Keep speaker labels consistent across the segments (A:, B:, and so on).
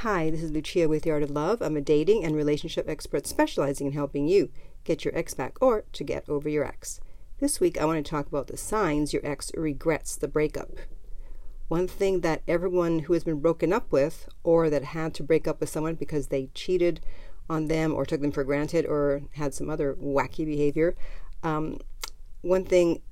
A: Hi, this is Lucia with The Art of Love. I'm a dating and relationship expert specializing in helping you get your ex back or to get over your ex. This week, I want to talk about the signs your ex regrets the breakup. One thing that everyone who has been broken up with or that had to break up with someone because they cheated on them or took them for granted or had some other wacky behavior, um, one thing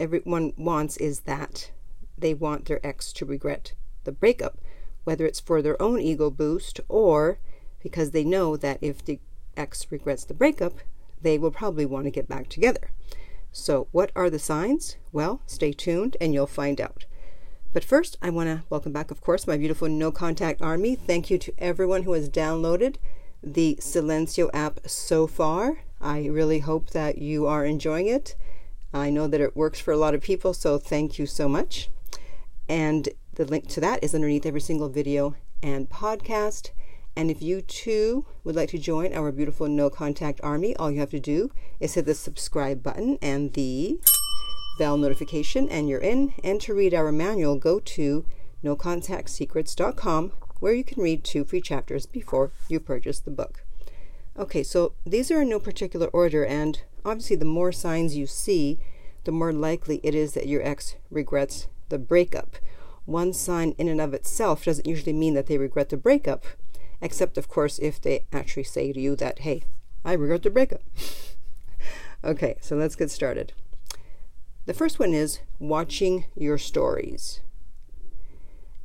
A: everyone wants is that they want their ex to regret the breakup whether it's for their own ego boost or because they know that if the ex regrets the breakup, they will probably want to get back together. So, what are the signs? Well, stay tuned and you'll find out. But first, I want to welcome back, of course, my beautiful no contact army. Thank you to everyone who has downloaded the Silenzio app so far. I really hope that you are enjoying it. I know that it works for a lot of people, so thank you so much. And the link to that is underneath every single video and podcast. And if you too would like to join our beautiful no contact army, all you have to do is hit the subscribe button and the bell notification, and you're in. And to read our manual, go to nocontactsecrets.com where you can read two free chapters before you purchase the book. Okay, so these are in no particular order, and obviously, the more signs you see, the more likely it is that your ex regrets the breakup one sign in and of itself doesn't usually mean that they regret the breakup, except, of course, if they actually say to you that, hey, I regret the breakup. okay, so let's get started. The first one is watching your stories.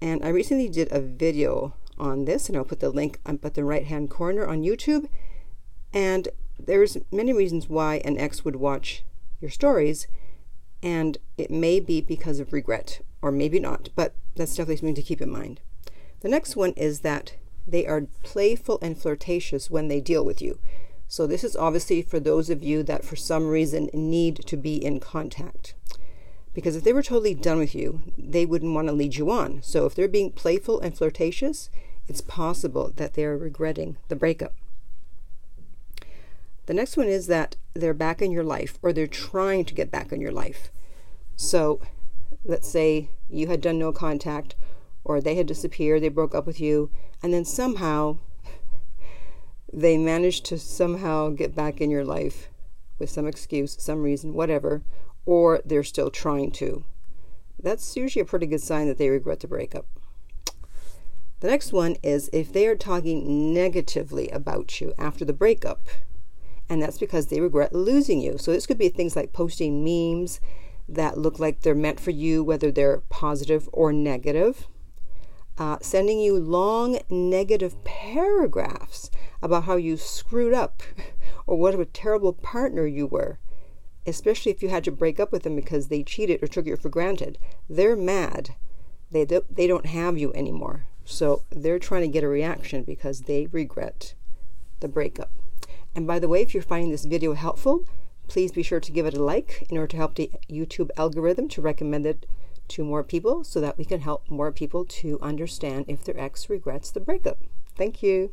A: And I recently did a video on this, and I'll put the link up at the right hand corner on YouTube. And there's many reasons why an ex would watch your stories, and it may be because of regret or maybe not, but that's definitely something to keep in mind. The next one is that they are playful and flirtatious when they deal with you. So, this is obviously for those of you that for some reason need to be in contact. Because if they were totally done with you, they wouldn't want to lead you on. So, if they're being playful and flirtatious, it's possible that they're regretting the breakup. The next one is that they're back in your life or they're trying to get back in your life. So, let's say you had done no contact or they had disappeared, they broke up with you, and then somehow they managed to somehow get back in your life with some excuse, some reason, whatever, or they're still trying to. That's usually a pretty good sign that they regret the breakup. The next one is if they are talking negatively about you after the breakup, and that's because they regret losing you. So this could be things like posting memes that look like they're meant for you, whether they're positive or negative. Uh, sending you long negative paragraphs about how you screwed up or what a terrible partner you were, especially if you had to break up with them because they cheated or took you for granted. They're mad. They, they don't have you anymore. So they're trying to get a reaction because they regret the breakup. And by the way, if you're finding this video helpful, Please be sure to give it a like in order to help the YouTube algorithm to recommend it to more people so that we can help more people to understand if their ex regrets the breakup. Thank you.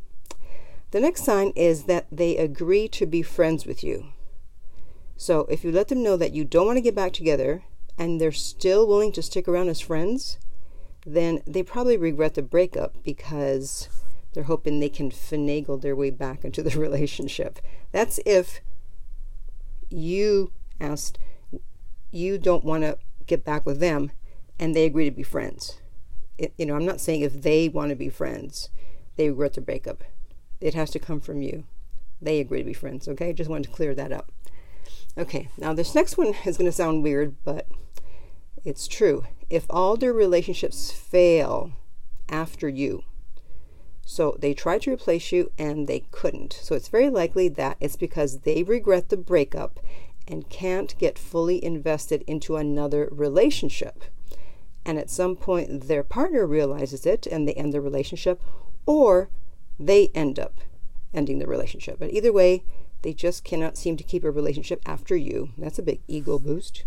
A: The next sign is that they agree to be friends with you. So if you let them know that you don't want to get back together and they're still willing to stick around as friends, then they probably regret the breakup because they're hoping they can finagle their way back into the relationship. That's if you asked, you don't want to get back with them, and they agree to be friends. It, you know, I'm not saying if they want to be friends, they regret the breakup. It has to come from you. They agree to be friends, okay? Just wanted to clear that up. Okay, now this next one is going to sound weird, but it's true. If all their relationships fail after you, so they tried to replace you and they couldn't. So it's very likely that it's because they regret the breakup and can't get fully invested into another relationship. And at some point, their partner realizes it and they end the relationship, or they end up ending the relationship. But either way, they just cannot seem to keep a relationship after you. That's a big ego boost.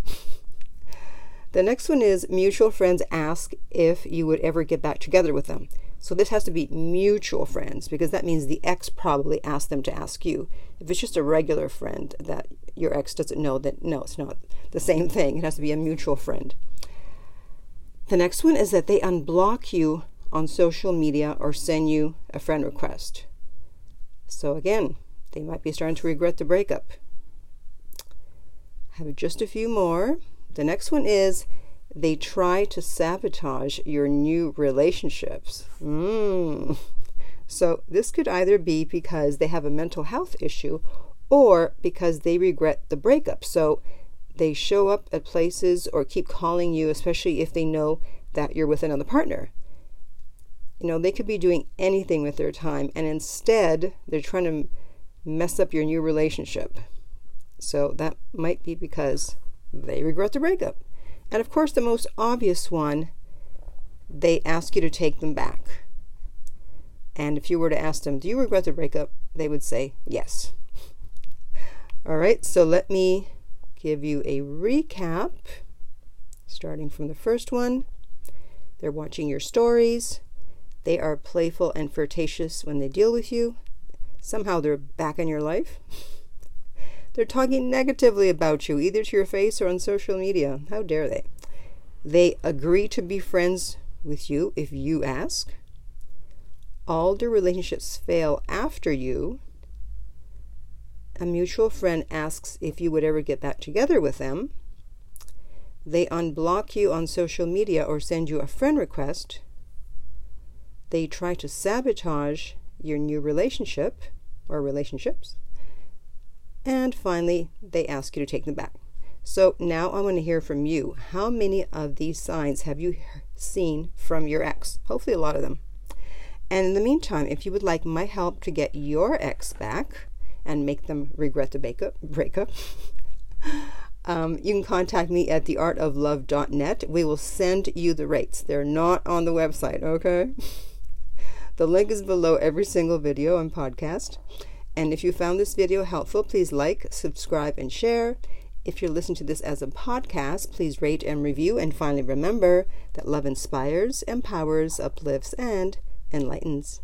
A: the next one is mutual friends ask if you would ever get back together with them. So this has to be mutual friends because that means the ex probably asked them to ask you. If it's just a regular friend that your ex doesn't know, that no, it's not the same thing. It has to be a mutual friend. The next one is that they unblock you on social media or send you a friend request. So, again, they might be starting to regret the breakup. I have just a few more. The next one is they try to sabotage your new relationships. Mm. So, this could either be because they have a mental health issue or because they regret the breakup. So, they show up at places or keep calling you, especially if they know that you're with another partner. You know, they could be doing anything with their time, and instead, they're trying to mess up your new relationship. So, that might be because they regret the breakup. And of course, the most obvious one, they ask you to take them back. And if you were to ask them, Do you regret the breakup? they would say yes. All right, so let me give you a recap, starting from the first one. They're watching your stories. They are playful and flirtatious when they deal with you. Somehow they're back in your life. They're talking negatively about you, either to your face or on social media. How dare they? They agree to be friends with you if you ask. All their relationships fail after you. A mutual friend asks if you would ever get back together with them. They unblock you on social media or send you a friend request. They try to sabotage your new relationship or relationships. And finally, they ask you to take them back. So now I want to hear from you. How many of these signs have you seen from your ex? Hopefully, a lot of them. And in the meantime, if you would like my help to get your ex back and make them regret the breakup, breakup um, you can contact me at theartoflove.net. We will send you the rates. They're not on the website, okay? the link is below every single video and podcast. And if you found this video helpful, please like, subscribe, and share. If you're listening to this as a podcast, please rate and review. And finally, remember that love inspires, empowers, uplifts, and enlightens.